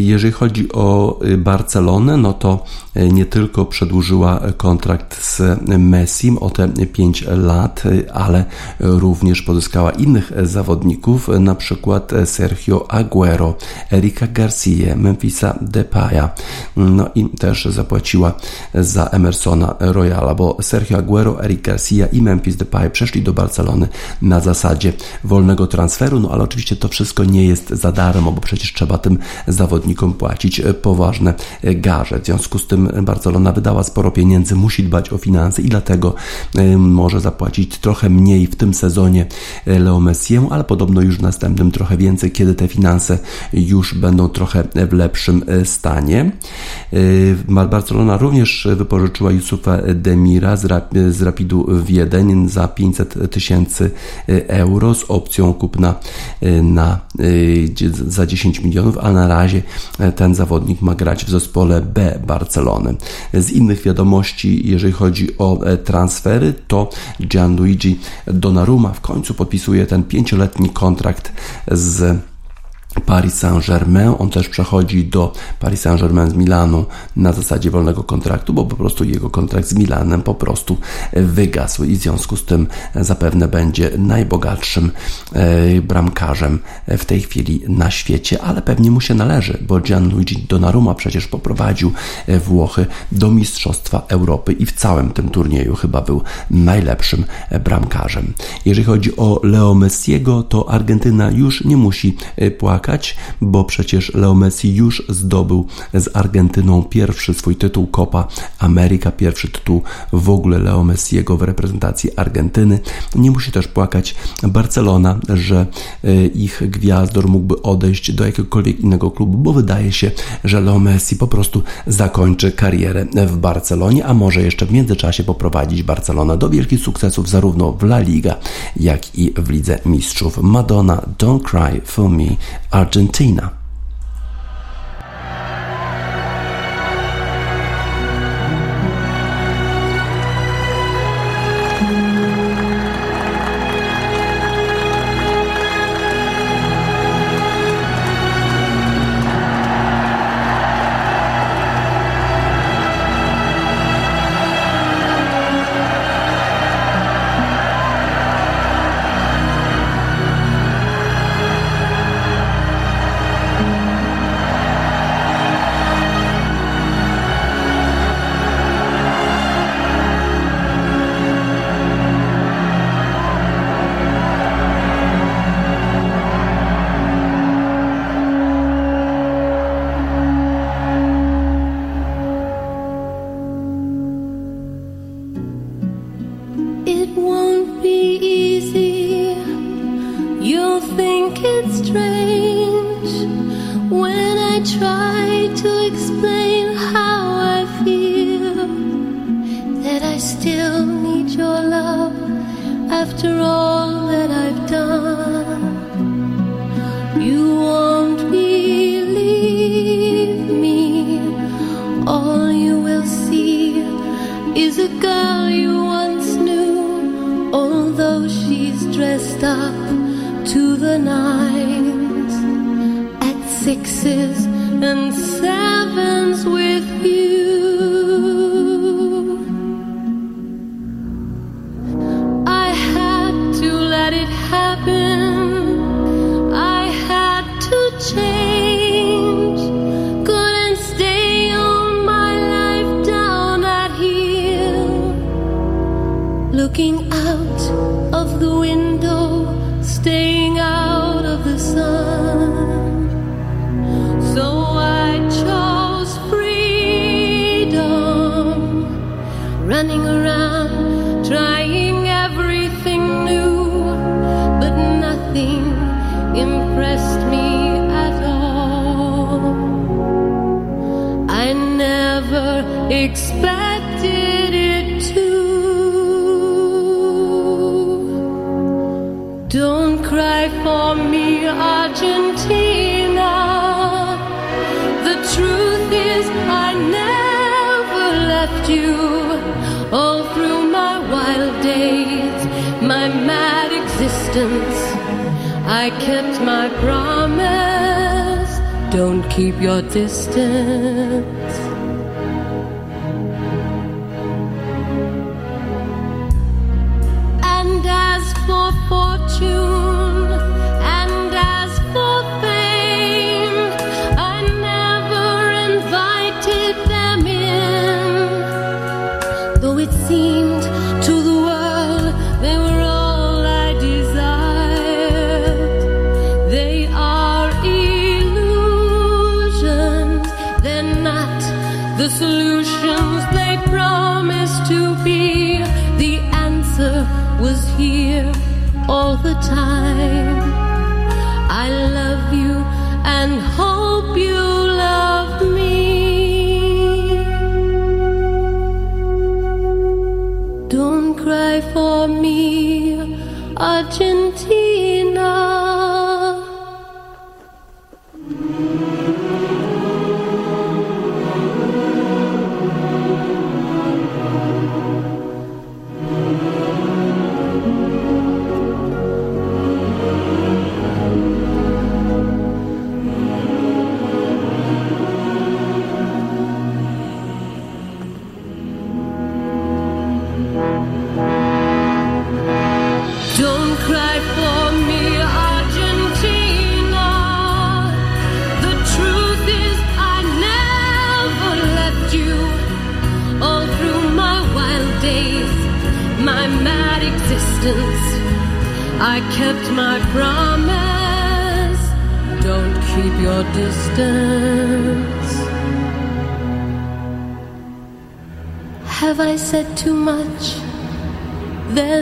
[SPEAKER 2] Jeżeli chodzi o Barcelonę, no to nie tylko przedłużyła kontrakt z Messim o te 5 lat, ale również pozyskała innych zawodników, na przykład Sergio Aguero, Erika Garcia, Memphisa Depaya, no i też zapłaciła za Emersona Royala, bo Sergio Aguero, Eric Garcia i Memphis Depay przeszli do Barcelony na zasadzie wolnego transferu, no ale oczywiście to wszystko nie jest za darmo, bo przecież trzeba tym zawodnikom płacić e, poważne e, garze. W związku z tym Barcelona wydała sporo pieniędzy, musi dbać o finanse i dlatego e, może zapłacić trochę mniej w tym sezonie Leo Messiemu, ale podobno już w następnym trochę więcej, kiedy te finanse już będą trochę w lepszym stanie. Barcelona również wypożyczyła Yusufa Demira z Rapidu Wiedeń za 500 tysięcy euro z opcją kupna na, za 10 milionów, a na razie ten zawodnik ma grać w zespole B Z innych wiadomości, jeżeli chodzi o e, transfery, to Gianluigi Donnarumma w końcu podpisuje ten pięcioletni kontrakt z
[SPEAKER 1] Paris Saint-Germain. On też przechodzi do Paris Saint-Germain z Milanu na zasadzie wolnego kontraktu, bo po prostu jego kontrakt z Milanem po prostu wygasł i w związku z tym zapewne będzie najbogatszym e, bramkarzem w tej chwili na świecie, ale pewnie mu się należy, bo Gianluigi Donnarumma przecież poprowadził Włochy do Mistrzostwa Europy i w całym tym turnieju chyba był najlepszym bramkarzem. Jeżeli chodzi o Leo Messiego, to Argentyna już nie musi e, płakać, bo przecież Leo Messi już zdobył z Argentyną pierwszy swój tytuł Copa America, pierwszy tytuł w ogóle Leo Messiego w reprezentacji Argentyny. Nie musi też płakać Barcelona, że e, ich gwiazdor mógłby odejść do jakiegokolwiek innego klubu, bo wydaje się, że Leo Messi po prostu zakończy karierę w Barcelonie, a może jeszcze w międzyczasie poprowadzić Barcelonę do wielkich sukcesów zarówno w La Liga, jak i w Lidze Mistrzów. Madonna Don't Cry For Me Argentina.
[SPEAKER 3] staying out of the sun. So I
[SPEAKER 1] chose freedom, running around, trying everything new, but nothing impressed me at all. I never expected. you all through my wild days, my mad existence. I
[SPEAKER 3] kept my promise. Don't keep your distance.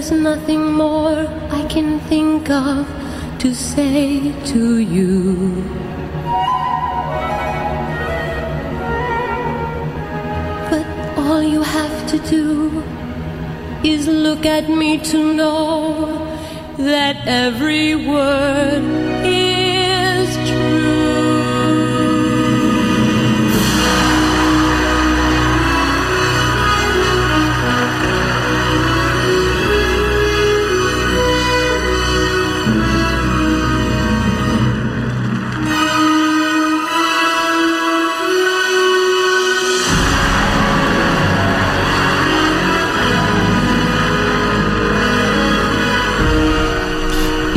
[SPEAKER 3] There's nothing more I can think of to say to you. But all you have to do is look at me to know that every word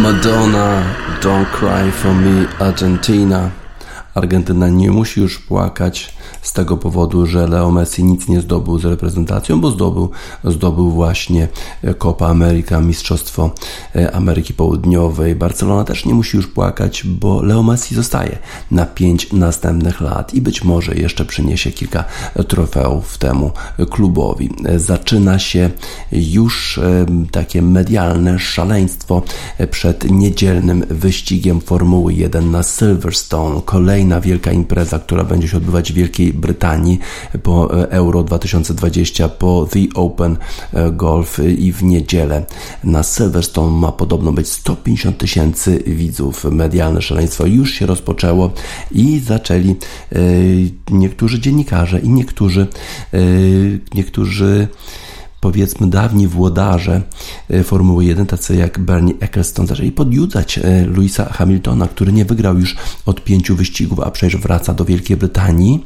[SPEAKER 2] Madonna, Don't Cry for Me, Argentina. Argentyna nie musi już płakać z tego powodu, że Leo Messi nic nie zdobył z reprezentacją, bo zdobył, zdobył właśnie Copa America, Mistrzostwo Ameryki Południowej. Barcelona też nie musi już płakać, bo Leo Messi zostaje na pięć następnych lat i być może jeszcze przyniesie kilka trofeów temu klubowi. Zaczyna się już e, takie medialne szaleństwo przed niedzielnym wyścigiem Formuły 1 na Silverstone. Kolejna wielka impreza, która będzie się odbywać w Wielkiej Brytanii po e, Euro 2020, po The Open e, Golf i w niedzielę na Silverstone ma podobno być 150 tysięcy widzów. Medialne szaleństwo już się rozpoczęło i zaczęli e, niektórzy dziennikarze i niektórzy niektórzy powiedzmy dawni włodarze Formuły 1, tacy jak Bernie Ecclestone, zaczęli podjudzać Louisa Hamiltona, który nie wygrał już od pięciu wyścigów, a przecież wraca do Wielkiej Brytanii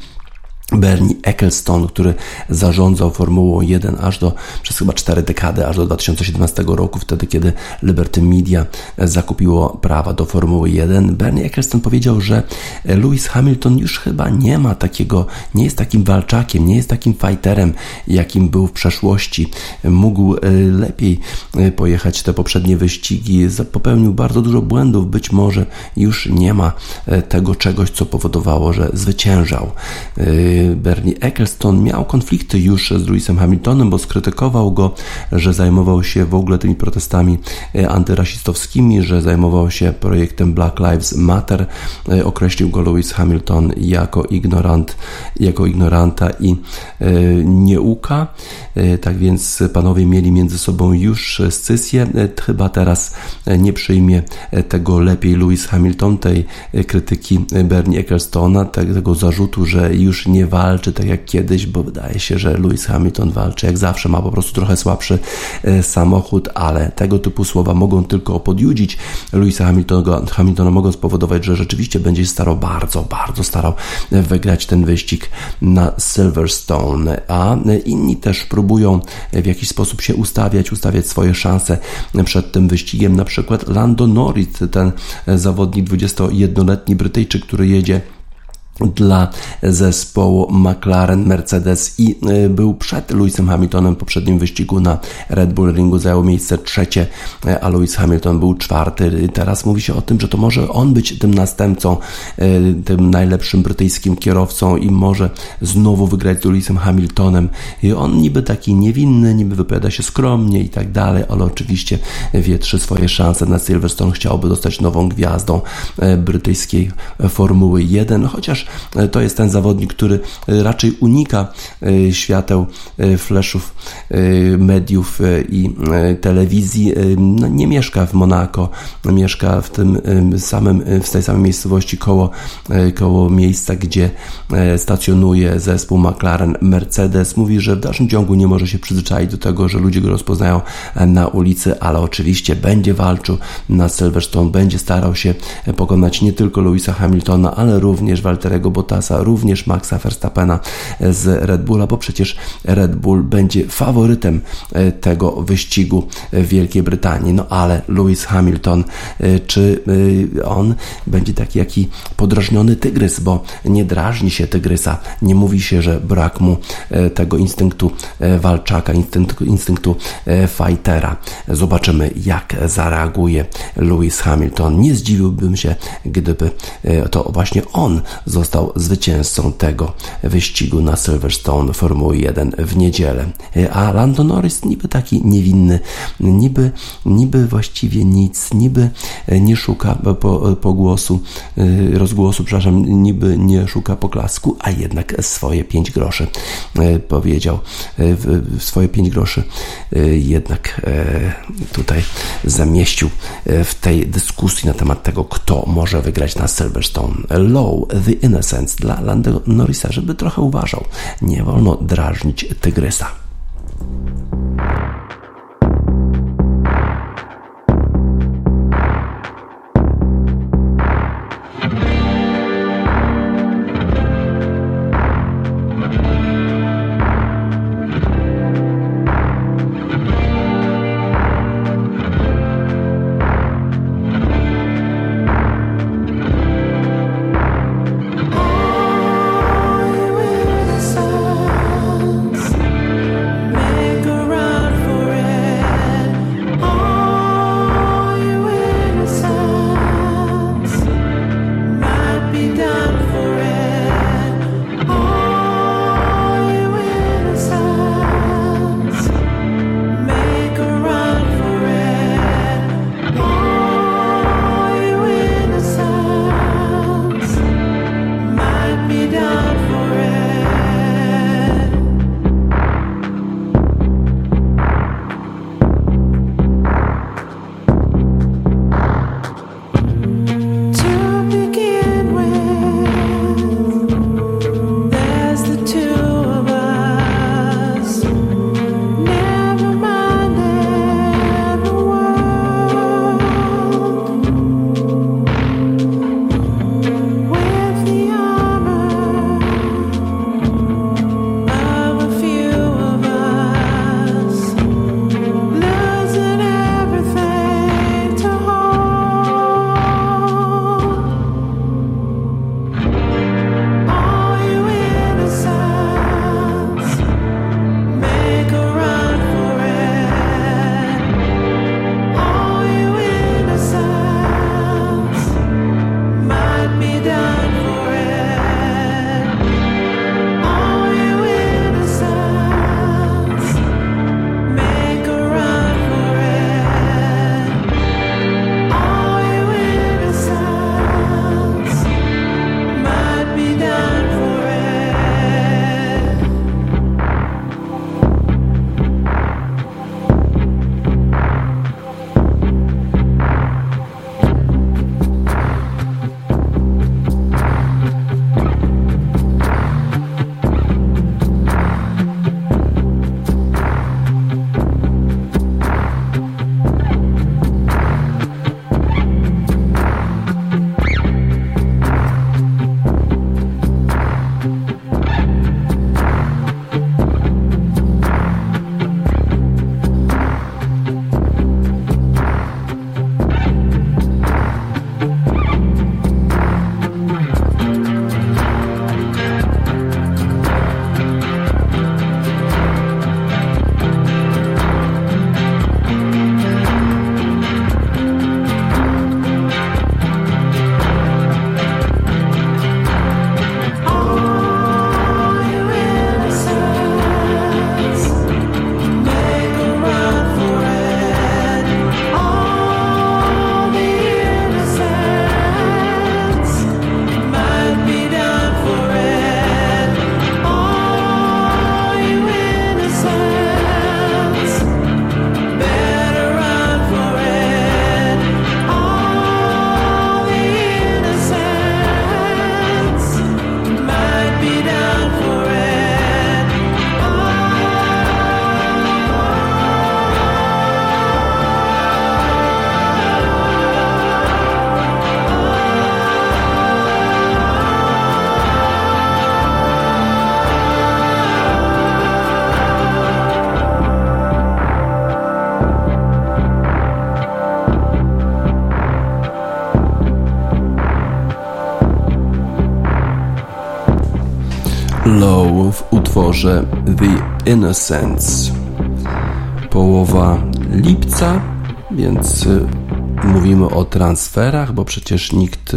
[SPEAKER 2] Bernie Ecclestone, który zarządzał Formułą 1 aż do, przez chyba 4 dekady, aż do 2017 roku, wtedy kiedy Liberty Media zakupiło prawa do Formuły 1. Bernie Ecclestone powiedział, że Lewis Hamilton już chyba nie ma takiego, nie jest takim walczakiem, nie jest takim fighterem, jakim był w przeszłości. Mógł e, lepiej e, pojechać te poprzednie wyścigi, popełnił bardzo dużo błędów, być może już nie ma e, tego czegoś, co powodowało, że zwyciężał Bernie Ecclestone miał konflikty już z Lewisem Hamiltonem, bo skrytykował go, że zajmował się w ogóle tymi protestami e, antyrasistowskimi, że zajmował się projektem Black Lives Matter. E, określił go Lewis Hamilton jako ignorant, jako ignoranta i e, nieuka. Tak więc panowie mieli między sobą już scysję. Chyba teraz nie przyjmie tego lepiej Lewis Hamilton, tej krytyki Bernie Ecclestona, tego zarzutu, że już nie walczy tak jak kiedyś, bo wydaje się, że Lewis Hamilton walczy jak zawsze, ma po prostu trochę słabszy e, samochód, ale tego typu słowa mogą tylko podjudzić Lewisa Hamiltona, Hamiltona mogą spowodować, że rzeczywiście będzie starał bardzo, bardzo starał wygrać ten wyścig na Silverstone, a inni też próbują w jakiś sposób się ustawiać, ustawiać swoje szanse przed tym wyścigiem, na przykład Lando Norris, ten zawodnik 21-letni Brytyjczyk, który jedzie dla zespołu McLaren Mercedes i y, był przed Lewisem Hamiltonem w poprzednim wyścigu na Red Bull Ringu zajął miejsce trzecie, a Lewis Hamilton był czwarty. Teraz mówi się o tym, że to może on być tym następcą, y, tym najlepszym brytyjskim kierowcą i może znowu wygrać z Lewisem Hamiltonem. I on niby taki niewinny, niby wypowiada się skromnie i tak dalej, ale oczywiście wietrzy swoje szanse na Silverstone. Chciałby zostać nową gwiazdą y, brytyjskiej Formuły 1, chociaż E, to jest ten zawodnik, który e, raczej unika e, świateł, fleszów, mediów i telewizji. No, nie mieszka w Monako, mieszka w tym samym, w tej samej miejscowości koło, koło miejsca, gdzie stacjonuje zespół McLaren Mercedes. Mówi, że w dalszym ciągu nie może się przyzwyczaić do tego, że ludzie go rozpoznają na ulicy, ale oczywiście będzie walczył na Silverstone, będzie starał się pokonać nie tylko Louisa Hamiltona, ale również Waltera Walteriego Bottasa, również Maxa Verstappena z Red Bulla, bo przecież Red Bull będzie faworytem tego wyścigu w Wielkiej Brytanii. No ale Lewis Hamilton, czy on będzie taki jaki podrażniony tygrys, bo nie drażni się tygrysa, nie mówi się, że brak mu tego instynktu walczaka, instynktu, instynktu fightera. Zobaczymy, jak zareaguje Lewis Hamilton. Nie zdziwiłbym się, gdyby e, to właśnie on został zwycięzcą tego wyścigu na Silverstone Formuły 1 w niedzielę. A Lando Norris niby taki niewinny, niby, niby właściwie nic, niby nie szuka po, po głosu, rozgłosu, przepraszam, niby nie szuka poklasku, a jednak swoje pięć groszy powiedział, swoje pięć groszy jednak tutaj zamieścił w tej dyskusji na temat tego, kto może wygrać na Silverstone. Low, The Innocence dla Lando Norrisa, żeby trochę uważał. Nie wolno drażnić tygrysa. The Innocents. Połowa lipca, więc y, mówimy o transferach, bo przecież nikt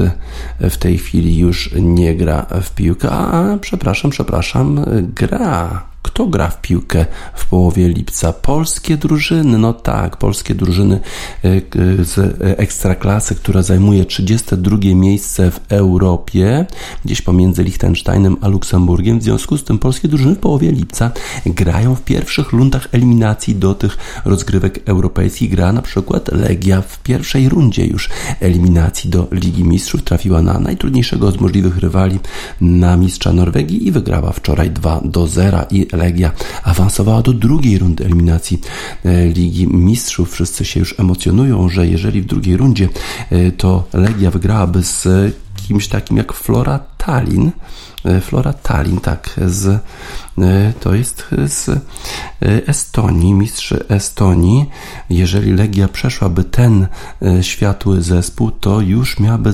[SPEAKER 2] w tej chwili już nie gra w piłkę. A, przepraszam, przepraszam, gra kto gra w piłkę w połowie lipca? Polskie drużyny, no tak, polskie drużyny e, z ekstraklasy, która zajmuje 32 miejsce w Europie, gdzieś pomiędzy Liechtensteinem a Luksemburgiem. W związku z tym polskie drużyny w połowie lipca grają w pierwszych rundach eliminacji do tych rozgrywek europejskich. Gra na przykład Legia w pierwszej rundzie już eliminacji do Ligi Mistrzów. Trafiła na najtrudniejszego z możliwych rywali, na mistrza Norwegii i wygrała wczoraj 2 do 0 i Legia awansowała do drugiej rundy eliminacji e, Ligi Mistrzów. Wszyscy się już emocjonują, że jeżeli w drugiej rundzie e, to Legia wygrałaby z kimś takim jak Flora Tallinn, e, Flora Tallinn, tak, z E, to jest z e, Estonii, mistrz Estonii. Jeżeli Legia przeszłaby ten światły zespół, to już miałaby,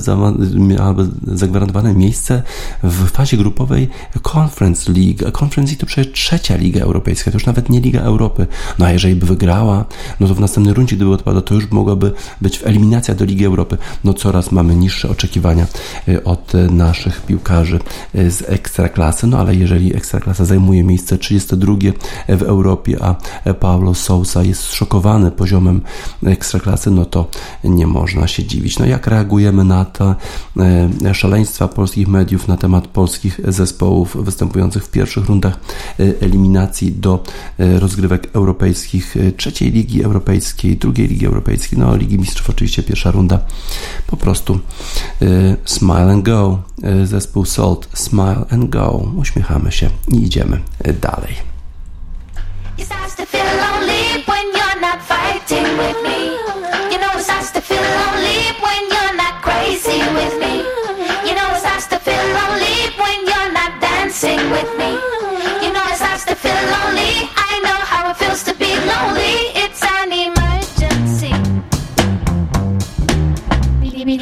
[SPEAKER 2] miałaby zagwarantowane miejsce w fazie grupowej Conference League. Conference League to przecież trzecia Liga Europejska, to już nawet nie Liga Europy. No a jeżeli by wygrała, no to w następnej rundzie, gdyby odpadła, to już mogłaby być eliminacja do Ligi Europy. No coraz mamy niższe oczekiwania od naszych piłkarzy z ekstraklasy, no ale jeżeli ekstraklasa zajmuje miejsce 32 w Europie, a Paulo Sousa jest zszokowany poziomem ekstraklasy, no to nie można się dziwić. No jak reagujemy na te e, szaleństwa polskich mediów na temat polskich zespołów występujących w pierwszych rundach e, eliminacji do rozgrywek europejskich, trzeciej Ligi Europejskiej, drugiej Ligi Europejskiej, no Ligi Mistrzów oczywiście pierwsza runda, po prostu smile and go, zespół Salt, smile and go, uśmiechamy się i idziemy dalej.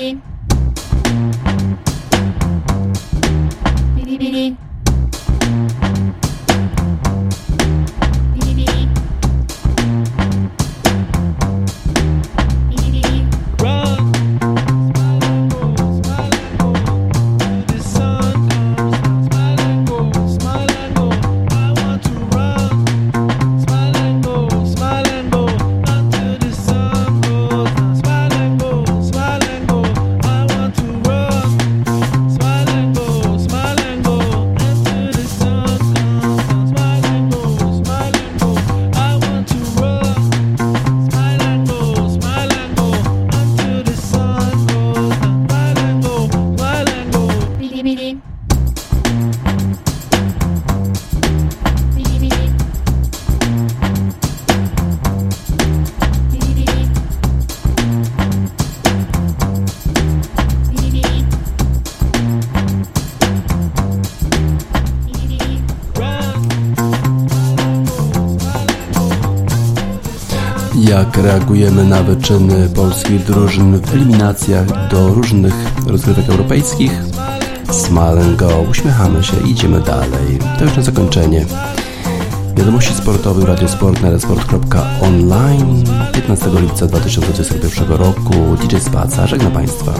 [SPEAKER 2] Sing reagujemy na wyczyny polskich drużyn w eliminacjach do różnych rozgrywek europejskich. Smile go, uśmiechamy się, idziemy dalej. To już na zakończenie. Wiadomości sportowe Radiosport na radiosport.online 15 lipca 2021 roku DJ Spaca, żegna Państwa.